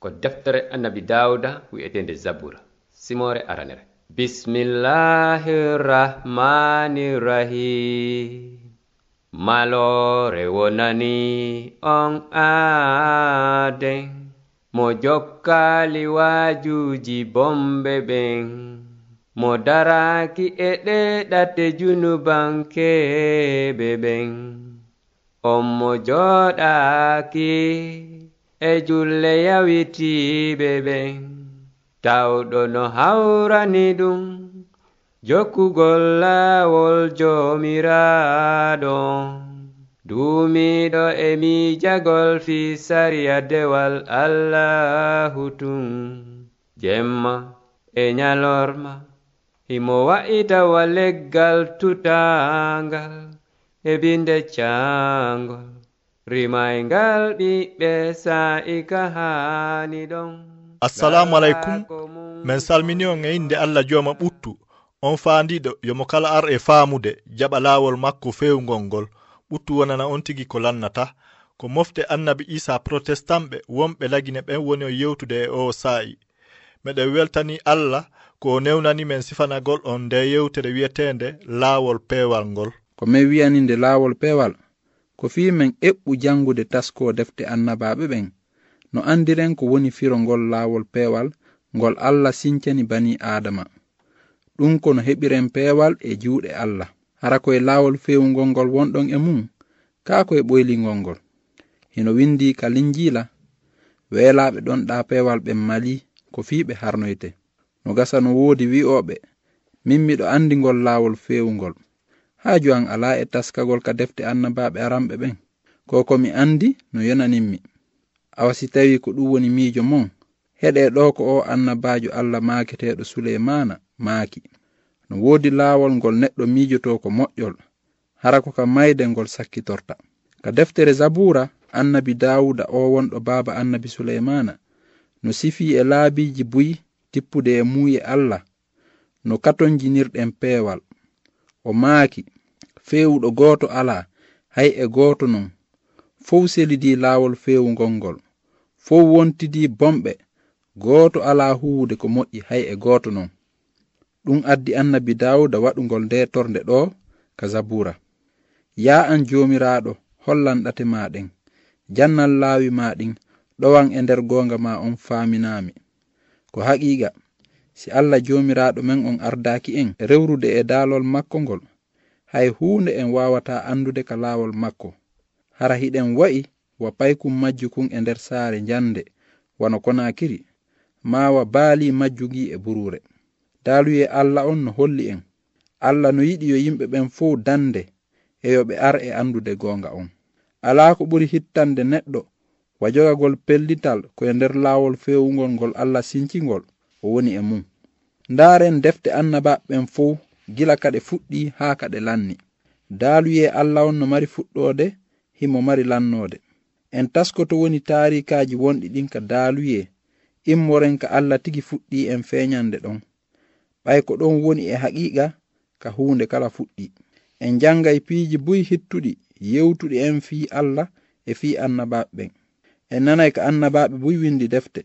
ko deftere annabi dawuda wi'etende zabura. Simore aranere. Bismillahi rahmani rahim malore wonani on aaden mo jokkali wajuji bombe ɓen mo daraki e ɗeɗate junubankeɓe ɓen on mo joɗaki e julle yawitiɓe ɓen tawɗo no hawrani ɗum. Jokkugol laawol jomiraɗo. Duumiɗo e miijagol fi sariya dewal allahu tun. Jemma e nyalorma himo wa'itawa leggal tutangal e binde cangol rimaygal ɓiɓɓe sa'ika haani ɗon. Assalamu aleykum. min salmini on e inde allah jooma ɓuttu. On faandiɗo yomo kala ar e faamude jaɓa laawol makko fewgol ngol. Ɓuttu wonana on tigi ko lannata. Ko mofte annabi isa protestanɓe wonɓe lagine ɓen woni o yewtude e o saa'i. Meɗen weltani allah ko o newnani men sifanagol on nde yewtere wiyetende laawol peewal ngol. Ko min wiyani nde laawol peewal? ko fii men eɓɓu jangude tasko defte annabaɓe ɓen no andiren ko woni firo ngol laawol peewal ngol allah sincani bani adama. Ɗum ko no heɓiren peewal e juuɗe allah. Hara koye laawol fewugol ngol wonɗon e mum kaa koye ɓoylingol ngol. Hino windi ka linjila weelaaɓe ɗon ɗa peewal ɓen mali ko fii ɓe harnoyte. No gasa no woodi wi'oɓe min miɗo andi ngol laawol fewugol haaju an ala e taskagol ka defte annabaɓe aranɓe ɓen ko komi andi no yonaninmi awa si tawi ko ɗum woni miijo mon heɗe ɗo ko o annabajo allah maaketeɗo suleymana maaki. No woodi laawol ngol neɗɗo miijoto ko moƴƴol hara ko ka mayde ngol sakkitorta ka deftere zabura annabi dawuda o wonɗo baaba annabi suleymana no sifi e laabiji buyi tippude e muuye allah no katonjinirɗen peewal. o maaki feewuɗo gooto alaa hay e gooto non. Fow selidi laawol feewugol ngol. Fow wontidi bomɓe. Gooto alaa huwude ko moƴƴi hay e gooto non. Ɗum addi annabi dawuda waɗugol nde torde ɗo ka zabura. Ya an joomiraaɗo hollanɗate maɗen jannal laawi maɗin ɗowan e nder goonga ma on faaminaami. Ko haqiiqa si allah jomiraɗo men on ardaki en rewrude e daalol makko ngol. Hay hunde en wawata andude ka laawol makko. Hara hiɗen wa'i wa paykum majju kun e nder saare jande wano konakiri mawa baali majju gi e burure daaluye allah on no holli en. Allah no yiɗi yo yimɓe ɓen fuu dande e yo ɓe ar e andude goonga on. Alaa ko ɓuri hittande neɗɗo wa jogagol pellital koye nder laawol fewugol ngol allah sincingol o woni e mum ndaaren defte annabaɓeɓen fof gila ka ɗe fuɗɗi haa ka ɗe lanni. Daaluye allah on no mari fuɗɗode himo mari lannode en taskoto woni taarikaji wonɗi ɗin ka daaluye immoren ka allah tigi fuɗɗi en feeñande ɗon. Ɓay ko ɗon woni e haqiqa ka hunde kala fuɗɗi. En jangay piiji buy hittuɗi yewtuɗi en fii allah e fii annabaɓe ɓen. En nanay ka annabaɓe buy windi defte.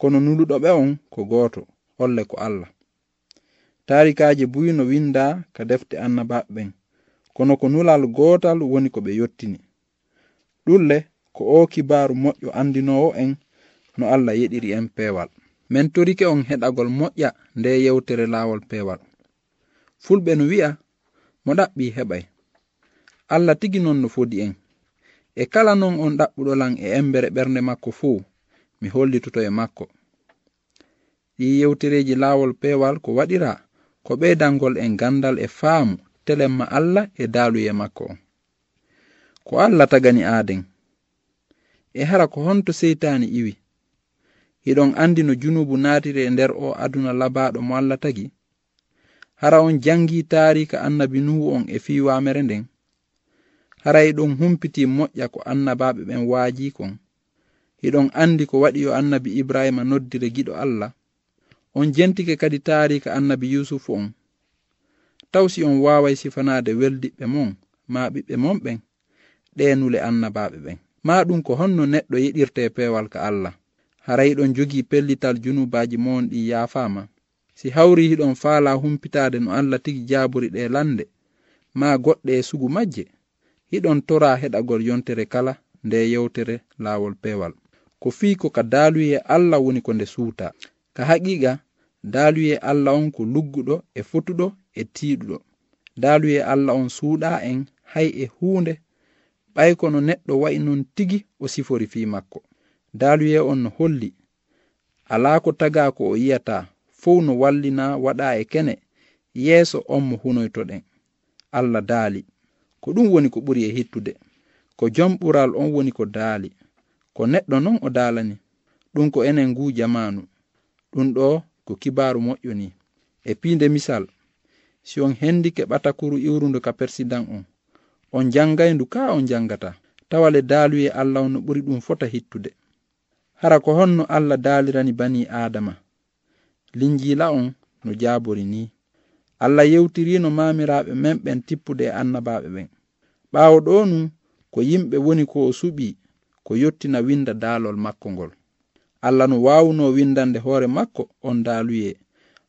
Kono nuluɗo ɓe on ko gooto holle ko allah. Tarikaji buy no winda ka defte annabaɓe ɓen kono ko nulal gootal woni ko ɓe yottini. Ɗulle ko o kibaru moƴƴo andinowo en no allah yeɗiri en peewal. Min torike on heɗagol moƴƴa nde yewtere laawol peewal. Fulɓe no wi'a mo ɗaɓɓi heɓay. Allah tigi non no fodi en. E kala non on ɗaɓɓuɗolan e embere ɓernde makko fuu mi hollitoto e makko. Ɗi yewtereji laawol peewal ko waɗira ko ɓeydangol en gandal e faamu telemma allah e daaluye makko on ko allah tagani aaden e hara ko honto seytaani iwi. E Hiɗon anndi no junubu naatiri e nder o aduna labaaɗo mo allah tagi. Hara on jangi taarika annabi nuhu on e fii waamere nden haray e ɗon humpiti moƴƴa ko annabaɓe ɓen waaji kon. eɗon andi ko waɗi yo annabi ibrahima noddire giɗo allah. On jentike kadi taarika annabi yusufu on. Taw si on waway sifanade weldiɓɓe mon ma ɓiɓɓe mon monɓen ɗenule annabaɓe ɓen. Ma ɗum ko honno neɗɗo yiɗirte pewal ka allah. Haray ɗon jogi pellital junubaji mon ɗi yafama si hawri hiɗon faala humpitade no allah tigi jaburi ɗe lande ma goɗɗe e sugu majje hiɗon tora heɗagol yontere kala nde yewtere laawol pewal ko fii ko ka daaluye allah woni ko nde suuta. Ka haqiqa daaluye allah on ko lugguɗo e fotuɗo e tiiɗuɗo. Daaluye allah on suuɗa en hay e huunde ɓay kono neɗɗo wayi noon tigi o sifori fii makko. Daaluye on no holli. Alaa ko taga ko o yiyata fow no wallina waɗa e kene yeeso on mo hunoytoɗen. Allah daali. Ko ɗum woni ko ɓuri e hittude. Ko jom ɓural on woni ko daali. ko neɗɗo non o dalani ɗum ko enen ngu jamanu ɗum ɗo ko kibaru moƴƴoni e piinde misal si on hendi keɓata kuru iwrudu ka persidan on on jangaydu ka on jangata tawale daaluye allah on no ɓuri ɗum fota hittude. Hara ko honno allah daalirani bani adama linjila on no jaabori ni. Allah yewtirino mamiraɓe men ɓen tippude e annabaɓe ɓen. Ɓawo ɗo nu ko yimɓe woni ko o suɓi ko yottina winda daalol makko ngol. Allah no wawuno windande hoore makko on daaluye.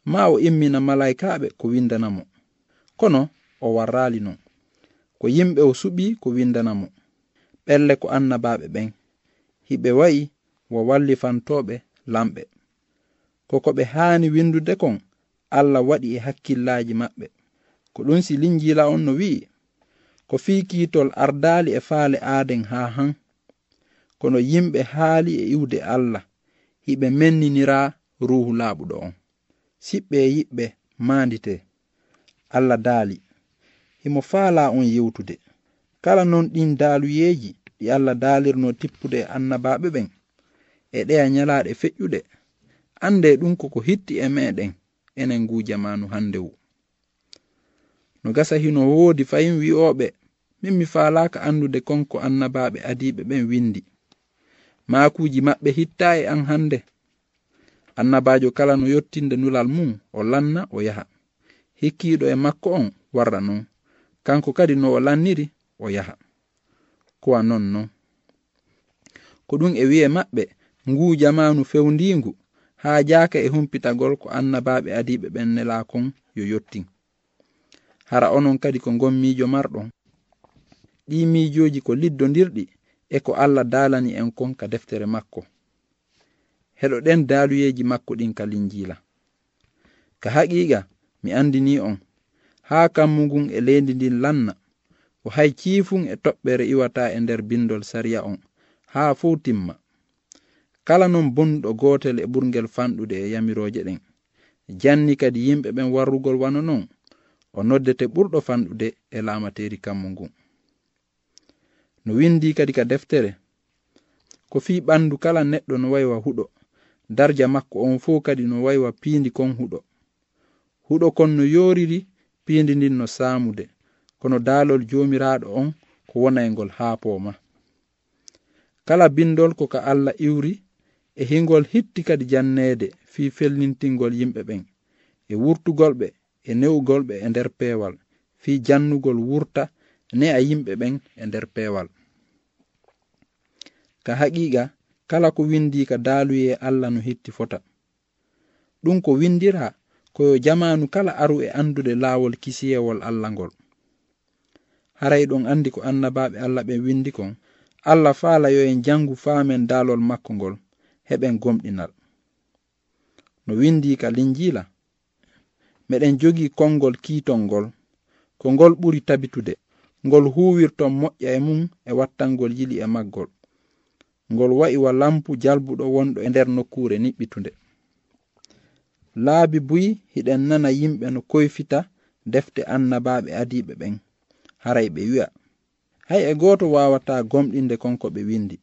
Ma o immina malaikaɓe ko windanamo kono o warrali non ko yimɓe o suɓi ko windanamo ɓelle ko annabaɓe ɓen. Hiɓe wayi wo wallifantoɓe lamɓe. Koko ɓe haani windude kon allah waɗi e hakkillaji maɓɓe. Ko ɗum silinjila on no wi'i? Ko fii kiitol ardaali e faale aaden haa han? kono yimɓe haali e iwde allah hiɓe menninira ruhu laaɓuɗo on. Siɓɓe e yiɓɓe maandite allah daali. Himo faala on yewtude. Kala noon ɗin daaluyeeji ɗi allah daalirno tippude e annabaaɓe ɓen e ɗeya nyalaaɗe feƴƴuɗe annde ɗum koko hitti e meɗen enen ngu jamanu hannde wu no gasa hino woodi fayin wi'oɓe min mi faalaka anndude konko annabaɓe adiɓe ɓen windi makuji maɓɓe hitta e an hande annabajo kala no yottinde nulal mum o lanna o yaha. Hikkiɗo e makko on warra non. Kanko kadi no o lanniri o yaha. Kowa nonnon ko ɗum e wi'e maɓɓe ngu jamanu fewndingu ha jaaka e humpitagol ko annabaɓe adiɓe ɓen nelakon yo yottin. Hara onon kadi ko gon miijo marɗon ɗi miijoji ko liddodirɗi e ko allah daalani en kon ka deftere makko. Heɗoɗen daaluyeeji makko ɗin ka linjiila. Ka haqiiqa mi anndini on haa kammugun e leydi ndin lanna o hay ciifun e toɓɓere iwata e nder bindol sariya on haa fuu timma. Kala non bonɗo gootel e ɓurgel fanɗude e yamirooje ɗen. Janni kadi yimɓe ɓen warrugol wano non o noddete ɓurɗo fanɗude e laamateri kammu ngun. no windi kadi ka deftere. Ko fi ɓandu kala neɗɗo no waywa huɗo. Darja makko on fuu kadi no waywa piindi kon huɗo. Huɗo kon no yoriri piindi ndin no saamude. Kono daalol jomiraɗo on ko wonaygol haa pooma. Kala bindol ko ka allah iwri e hingol hitti kadi janneede fii felnintingol yimɓe ɓen e wurtugol ɓe e newugol ɓe e nder peewal fii jannugol wurta ne a yimɓe ɓen e nder peewal. ka haqiqa kala ko windi ka daaluye allah no hetti fota. Ɗum ko windira koyo jamanu kala aru e andude laawol kisiyewol allah ngol. Haray ɗon andi ko annabaɓe allah ɓe windi kon. Allah faala yo en jangu faamen daalol makko ngol heɓen gomɗinal. No windi ka linjila meɗen jogi konngol kiitol ngol ko ngol ɓuri tabitude ngol huwirton moƴƴa e mum e wattangol yili e maggol. ngol wa'iwa lampu jalbuɗo wonɗo e nder nokkure niɓɓitunde laabi buyi hiɗen nana yimɓe no koyfita defte annabaɓe adiɓe ɓen haray ɓe wi'a. Hay e goto wawata gomɗinde konko ɓe windi.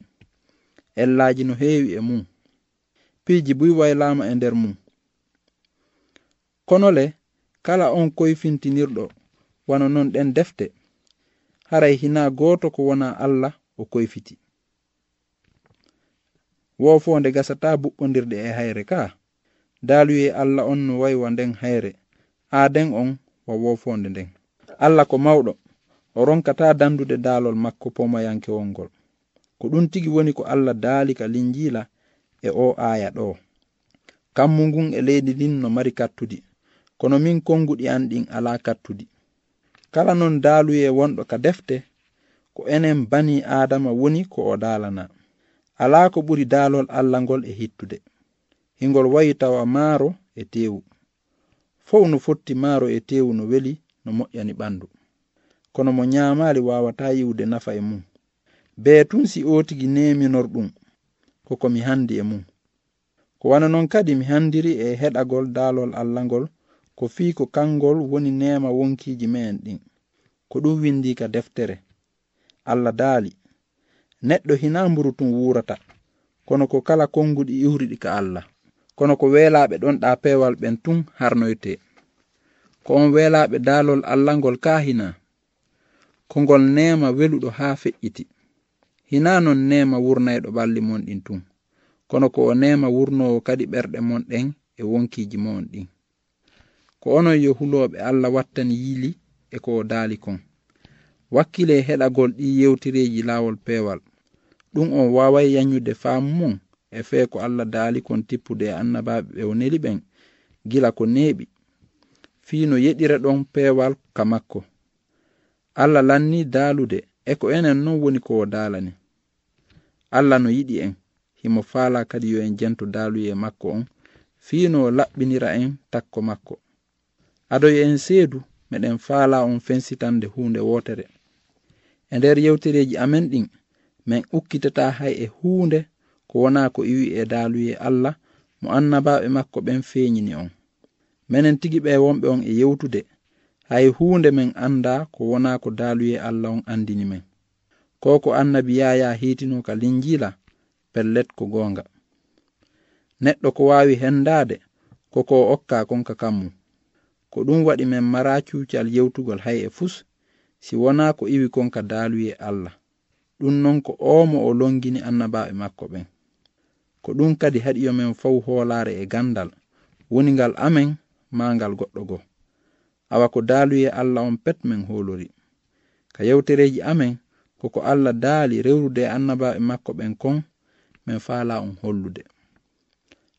Ellaji no heewi e mum. Piiji buy waylama e nder mum. Konole kala on koyfintinirɗo wano non ɗen defte. Haray hina goto ko wona allah o koyfiti. Wofonde gasata buɓɓodirde e hayre ka? Daaluye allah on no waywa nden hayre. Aaden on wa wofonde nden. Allah ko mawɗo o ronkata dandude daalol makko pomayankewol ngol ko ɗum tigi woni ko allah daali ka linjila e o aaya ɗo. Kammu ngun e leydi ndin no mari kattudi. Kono min konguɗi an ɗin alaa kattudi. Kala non daaluye wonɗo ka defte ko enen bani adama woni ko o daalana ala ko ɓuri daalol allah ngol e hittude. Hingol wayi tawa maaro e teewu. Fow no fotti maaro e teewu no weli no moƴƴani ɓandu kono mo nyaamaali waawata yiwde nafa e mum. Bee tun si oo tigi neeminor ɗum kokomi handi e mum. Ko wana non kadi mi handiri e heɗagol daalol allah ngol ko fii ko kangol woni neema wonkiiji me'en ɗin. Ko ɗum windi ka deftere. Allah daali neɗɗo hina mburu tun wurata. Kono ko kala konnguɗi iwriɗi ka allah. Kono ko weelaɓe ɗon ɗa peewal ɓen tun harnoyte. Ko on weelaɓe daalol allah ngol ka hina ko ngol nema weluɗo haa feƴƴiti hina non nema wurnayɗo ɓalli mon ɗin tun. Kono ko o nema wurnowo kadi ɓerɗe mon ɗen e wonkiji mon ɗin. Ko onon yo huloɓe allah wattani yiili e ko o daali kon. Wakkile heɗagol ɗi yewtireji laawol pewal ɗum on wawai yanyude faamu mum e fee ko allah daali kon tippude e annabaɓe ɓe o neli ɓen gila ko neeɓi. Fii no yeɗira ɗon peewal ka makko. Allah lanni daalude e ko enen non woni ko o daalani allah no yiɗi en himo faala kadi yo en jento daaluye makko on. Fii no laɓɓinira en takko makko. Adoyo en seedu meɗen faala on fensitande hunde wootere. E nder yewtereji amen ɗin min ukkitata hay e huunde ko wona ko iwi e daaluye allah mo annabaɓe makko ɓen feeñini on. Minen tigi ɓe wonɓe on e yewtude hay huunde min annda ko wona ko daaluye allah on andini men. Ko ko annabi yaya hiitino ka linjila pellet ko goonga. Neɗɗo ko waawi hendaade koko okka konka kammu. Ko ɗum waɗi min mara cuucal yewtugol hay e fus si wona ko iwi konka daaluye allah. ɗum non ko omo o longini annabaɓe makko ɓen. Ko ɗum kadi haɗiyo men faw hoolaare e gandal. Woni ngal amen ma ngal goɗɗo go awa ko daaluye allah on pet men hoolori. Ka yewtereji amen koko allah daali rewrude e annabaɓe makko ɓen kon min faala on hollude.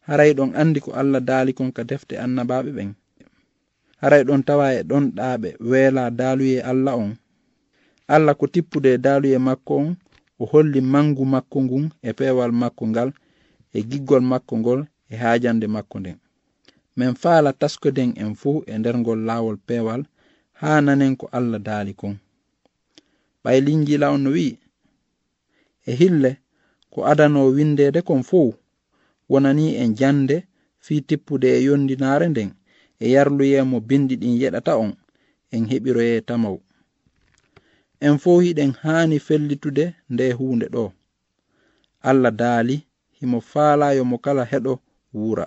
Haray ɗon andi ko allah daali kon ka defte annabaɓe ɓen. Haray ɗon tawa e ɗon ɗaaɓe weela daaluye allah on allah ko tippude e daaluye makko on o holli mangu makko ngun e peewal makko ngal e giggol makko ngol e haajande makko nden. Min faala taskoden en fuu e nder ngol laawol peewal haa nanen ko allah daali kon ɓaylinjila on no wi'i e hille ko adano windeede kon fuu wonani en jande fii tippude e yondinaare nden e yarluye mo bindi ɗin yeɗata on en heɓiroye tamaw. en fo hiɗen haani fellitude nde hunde ɗo. Allah daali himo faalayo mo kala heɗo wura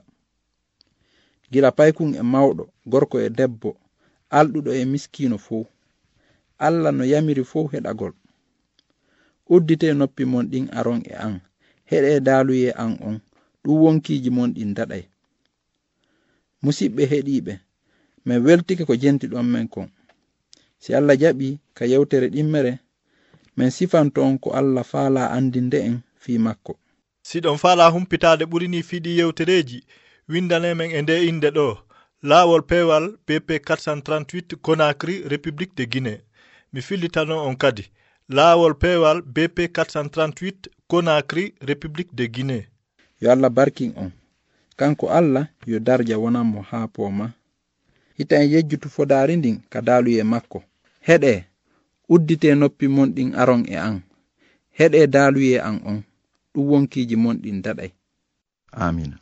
gila paykun e mawɗo gorko e debbo alɗuɗo e miskino fof allah no yamiri fof heɗagol. Uddite noppi mon ɗin aron e an heɗe daaluye an on ɗum wonkiiji mon ɗin daɗay. Musidɓe heɗiiɓe min weltike ko jenti ɗon men kon. Si allah jaɓi ka yewtere ɗimmere min sifanto on ko allah faala andinde en fi makko. Siɗon faala humpitade ɓurini fiɗi yewtereji windanemen e nde inde ɗo. Laawol peewal bp 438 conacry république de guinée. Mi fillitano on kadi. Laawol peewal bp 438 conacry république de guinée. Yo allah barkin on. Kanko allah yo darja wonanmo haa pooma hita en yejjutu fodaari ndin ka daaluye makko. Heɗe uddite noppi mon ɗin aron e an. Heɗe daaluye an on. Ɗum wonkiji mon ɗin daɗay amina